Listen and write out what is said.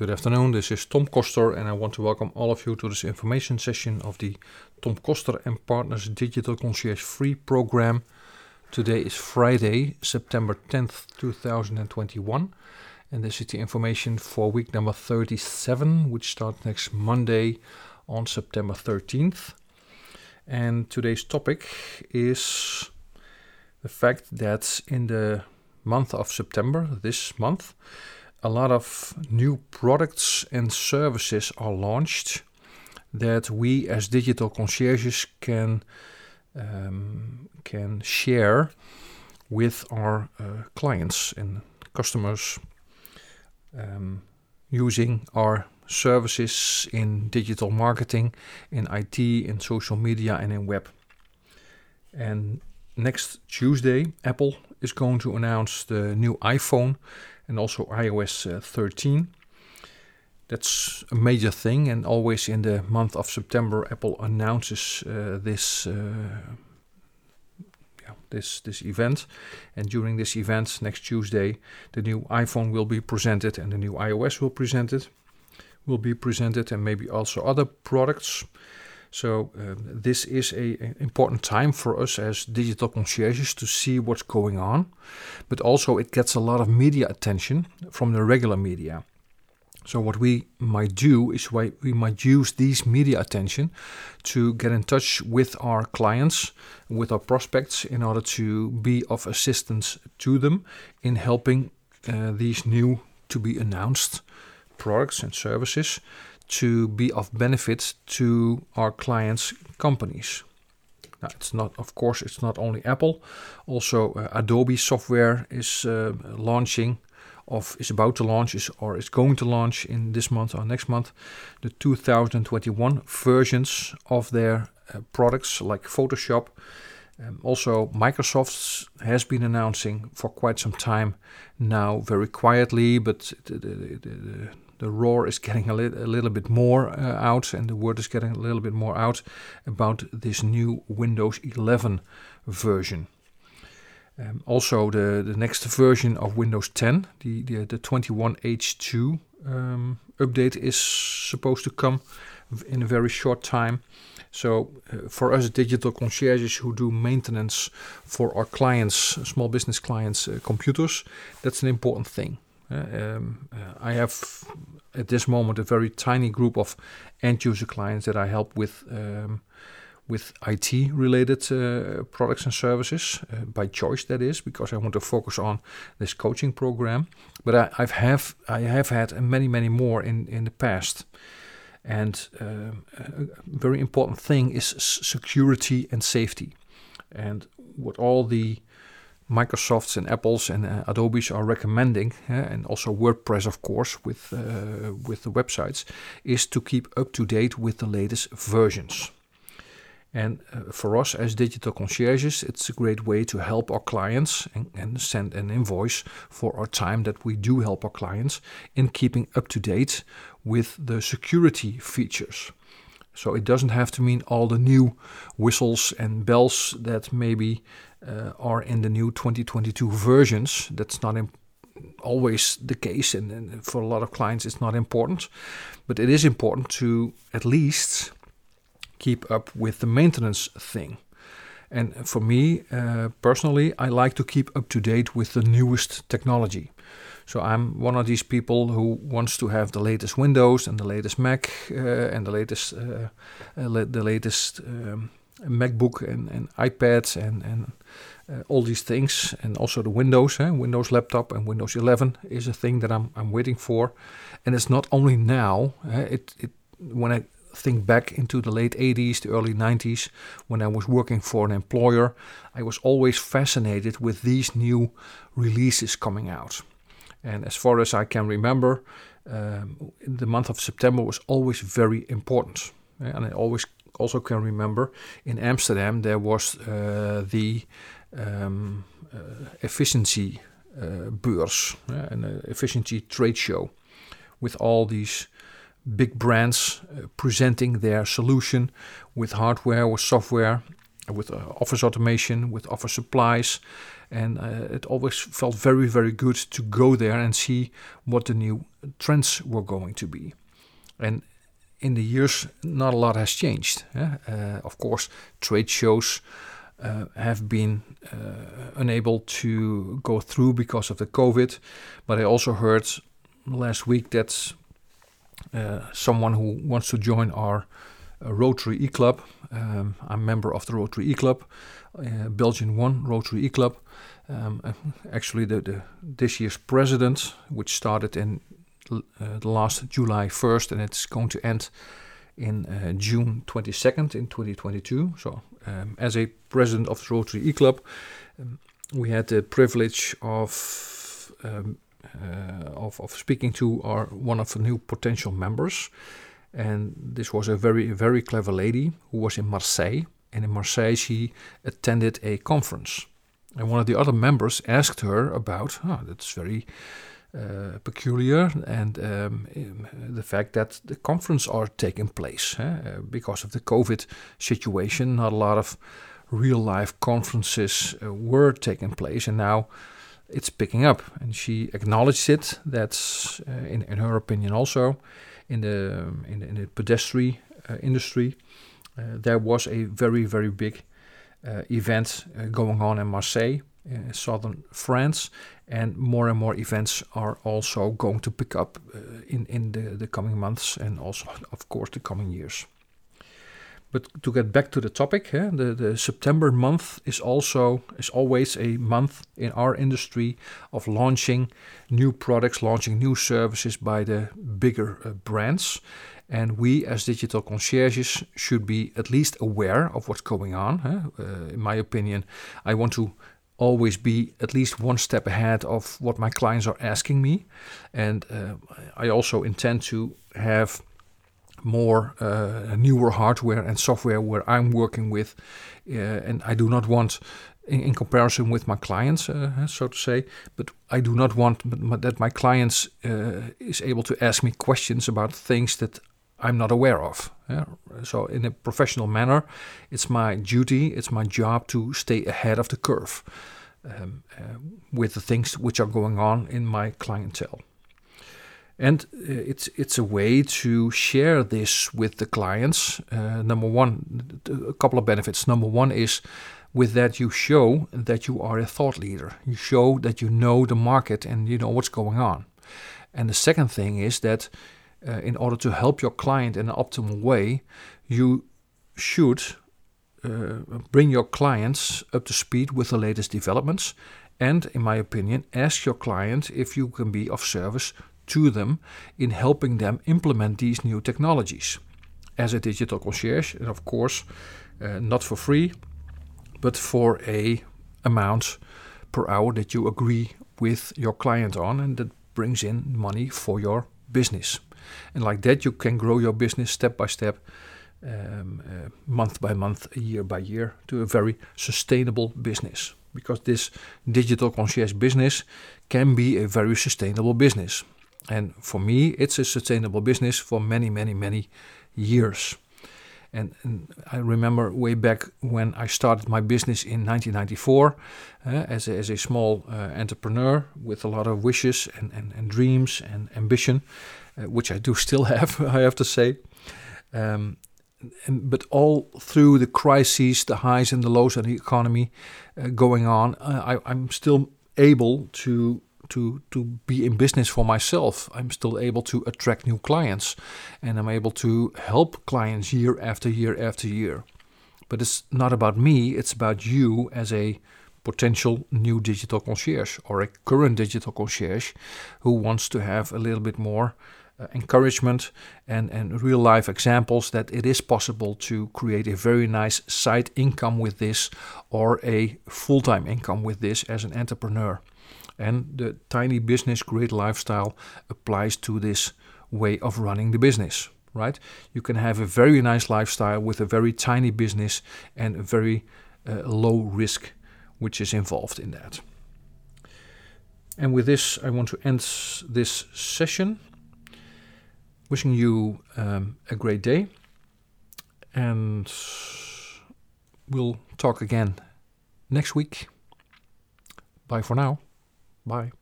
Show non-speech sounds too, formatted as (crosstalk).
Good afternoon, this is Tom Koster, and I want to welcome all of you to this information session of the Tom Koster and Partners Digital Concierge Free program. Today is Friday, September 10th, 2021, and this is the information for week number 37, which starts next Monday on September 13th. And today's topic is the fact that in the month of September, this month, a lot of new products and services are launched that we as digital concierges can um, can share with our uh, clients and customers um, using our services in digital marketing, in IT, in social media, and in web. And next Tuesday, Apple is going to announce the new iPhone and also iOS uh, 13. That's a major thing, and always in the month of September, Apple announces uh, this. Uh, this this event, and during this event next Tuesday, the new iPhone will be presented, and the new iOS will presented, will be presented, and maybe also other products. So um, this is a, a, important time for us as digital concierges to see what's going on, but also it gets a lot of media attention from the regular media. So what we might do is we might use these media attention to get in touch with our clients, with our prospects, in order to be of assistance to them in helping uh, these new to be announced products and services to be of benefit to our clients' companies. Now, it's not, of course, it's not only Apple. Also, uh, Adobe software is uh, launching, of is about to launch, is or is going to launch in this month or next month, the 2021 versions of their uh, products like Photoshop. Um, also, Microsoft has been announcing for quite some time now, very quietly, but the, the, the, the roar is getting a, li- a little bit more uh, out and the word is getting a little bit more out about this new Windows 11 version. Um, also, the, the next version of Windows 10, the, the, the 21H2 um, update, is supposed to come in a very short time. So, uh, for us digital concierges who do maintenance for our clients, small business clients' uh, computers, that's an important thing. Um, uh, I have at this moment a very tiny group of end user clients that I help with um, with IT related uh, products and services uh, by choice. That is because I want to focus on this coaching program. But I, I've have I have had many many more in in the past. And um, a very important thing is security and safety. And what all the Microsofts and Apples and uh, Adobe's are recommending, uh, and also WordPress, of course, with uh, with the websites, is to keep up to date with the latest versions. And uh, for us as digital concierges, it's a great way to help our clients and, and, send an invoice for our time that we do help our clients in keeping up to date with the security features. So it doesn't have to mean all the new whistles and bells that maybe uh, are in the new 2022 versions. That's not always the case, and, and, for a lot of clients, it's not important. But it is important to at least keep up with the maintenance thing. And for me uh, personally, I like to keep up to date with the newest technology. So I'm one of these people who wants to have the latest Windows and the latest Mac uh, and the latest uh, uh the latest um, MacBook and, and iPads and and uh, all these things and also the Windows, eh? Windows laptop and Windows 11 is a thing that I'm I'm waiting for, and it's not only now. Eh? It it when I think back into the late 80s, the early 90s, when I was working for an employer, I was always fascinated with these new releases coming out. And as far as I can remember, um, the month of September was always very important. And I always also can remember in Amsterdam there was uh, the um, uh, efficiency uh, beurs, an efficiency trade show with all these big brands uh, presenting their solution with hardware, or software, with uh, office automation, with office supplies, and uh, it always felt very, very good to go there and see what the new trends were going to be. And in the years, not a lot has changed. Eh? Uh, of course, trade shows uh, have been uh, unable to go through because of the COVID, but I also heard last week that uh, someone who wants to join our uh, Rotary E Club, um, I'm a member of the Rotary E Club, uh, Belgian One Rotary E Club. Um, actually, the, the, this year's president, which started in uh, the last July 1st, and it's going to end in uh, June 22nd in 2022. So, um, as a president of the Rotary E Club, um, we had the privilege of, um, uh, of of speaking to our one of the new potential members, and this was a very very clever lady who was in Marseille, and in Marseille she attended a conference, and one of the other members asked her about, oh, that's very uh, peculiar and um, the fact that the conference are taking place uh, because of the COVID situation. Not a lot of real life conferences uh, were taking place, and now it's picking up. And she acknowledged it. That's uh, in, in her opinion also in the in the, in the pedestrian uh, industry. there was a very very big event going on in Marseille uh, southern France, and more and more events are also going to pick up uh, in in the, the coming months and also, of course, the coming years. But to get back to the topic, eh, the, the September month is also is always a month in our industry of launching new products, launching new services by the bigger uh, brands. And we, as digital concierges, should be at least aware of what's going on. Eh? Uh, in my opinion, I want to always be at least one step ahead of what my clients are asking me. And uh, I also intend to have more uh, newer hardware and software where I'm working with. Uh, and I do not want, in, in comparison with my clients, uh, so to say, but I do not want that my clients uh, is able to ask me questions about things that I'm not aware of. Yeah? So, in a professional manner, it's my duty, it's my job to stay ahead of the curve um, uh, with the things which are going on in my clientele. And uh, it's it's a way to share this with the clients. Uh, number one, a couple of benefits. Number one is with that you show that you are a thought leader. You show that you know the market and you know what's going on. And the second thing is that uh, in order to help your client in an optimal way, you should uh, bring your clients up to speed with the latest developments. And, in my opinion, ask your client if you can be of service to them in helping them implement these new technologies as a digital concierge, and of course, uh, not for free, but for a amount per hour that you agree with your client on, and that brings in money for your business. And like that, you can grow your business step by step, um, uh, month by month, year by year, to a very sustainable business. Because this digital concierge business can be a very sustainable business. And for me, it's a sustainable business for many, many, many years. And, and, I remember way back when I started my business in 1994 uh, as, a, as a small uh, entrepreneur with a lot of wishes and, and, and dreams and ambition uh, which I do still (laughs) have, I have to say. Um, and, but all through the crises, the highs and the lows of the economy uh, going on, uh, I, I'm still able to to to be in business for myself. I'm still able to attract new clients, and I'm able to help clients year after year after year. But it's not about me; it's about you as a potential new digital concierge or a current digital concierge who wants to have a little bit more uh, encouragement and, and real life examples that it is possible to create a very nice side income with this or a full time income with this as an entrepreneur. And the tiny business great lifestyle applies to this way of running the business, right? You can have a very nice lifestyle with a very tiny business and a very uh, low risk which is involved in that. And with this, I want to end this session wishing you um, a great day. And we'll talk again next week. Bye for now. Bye.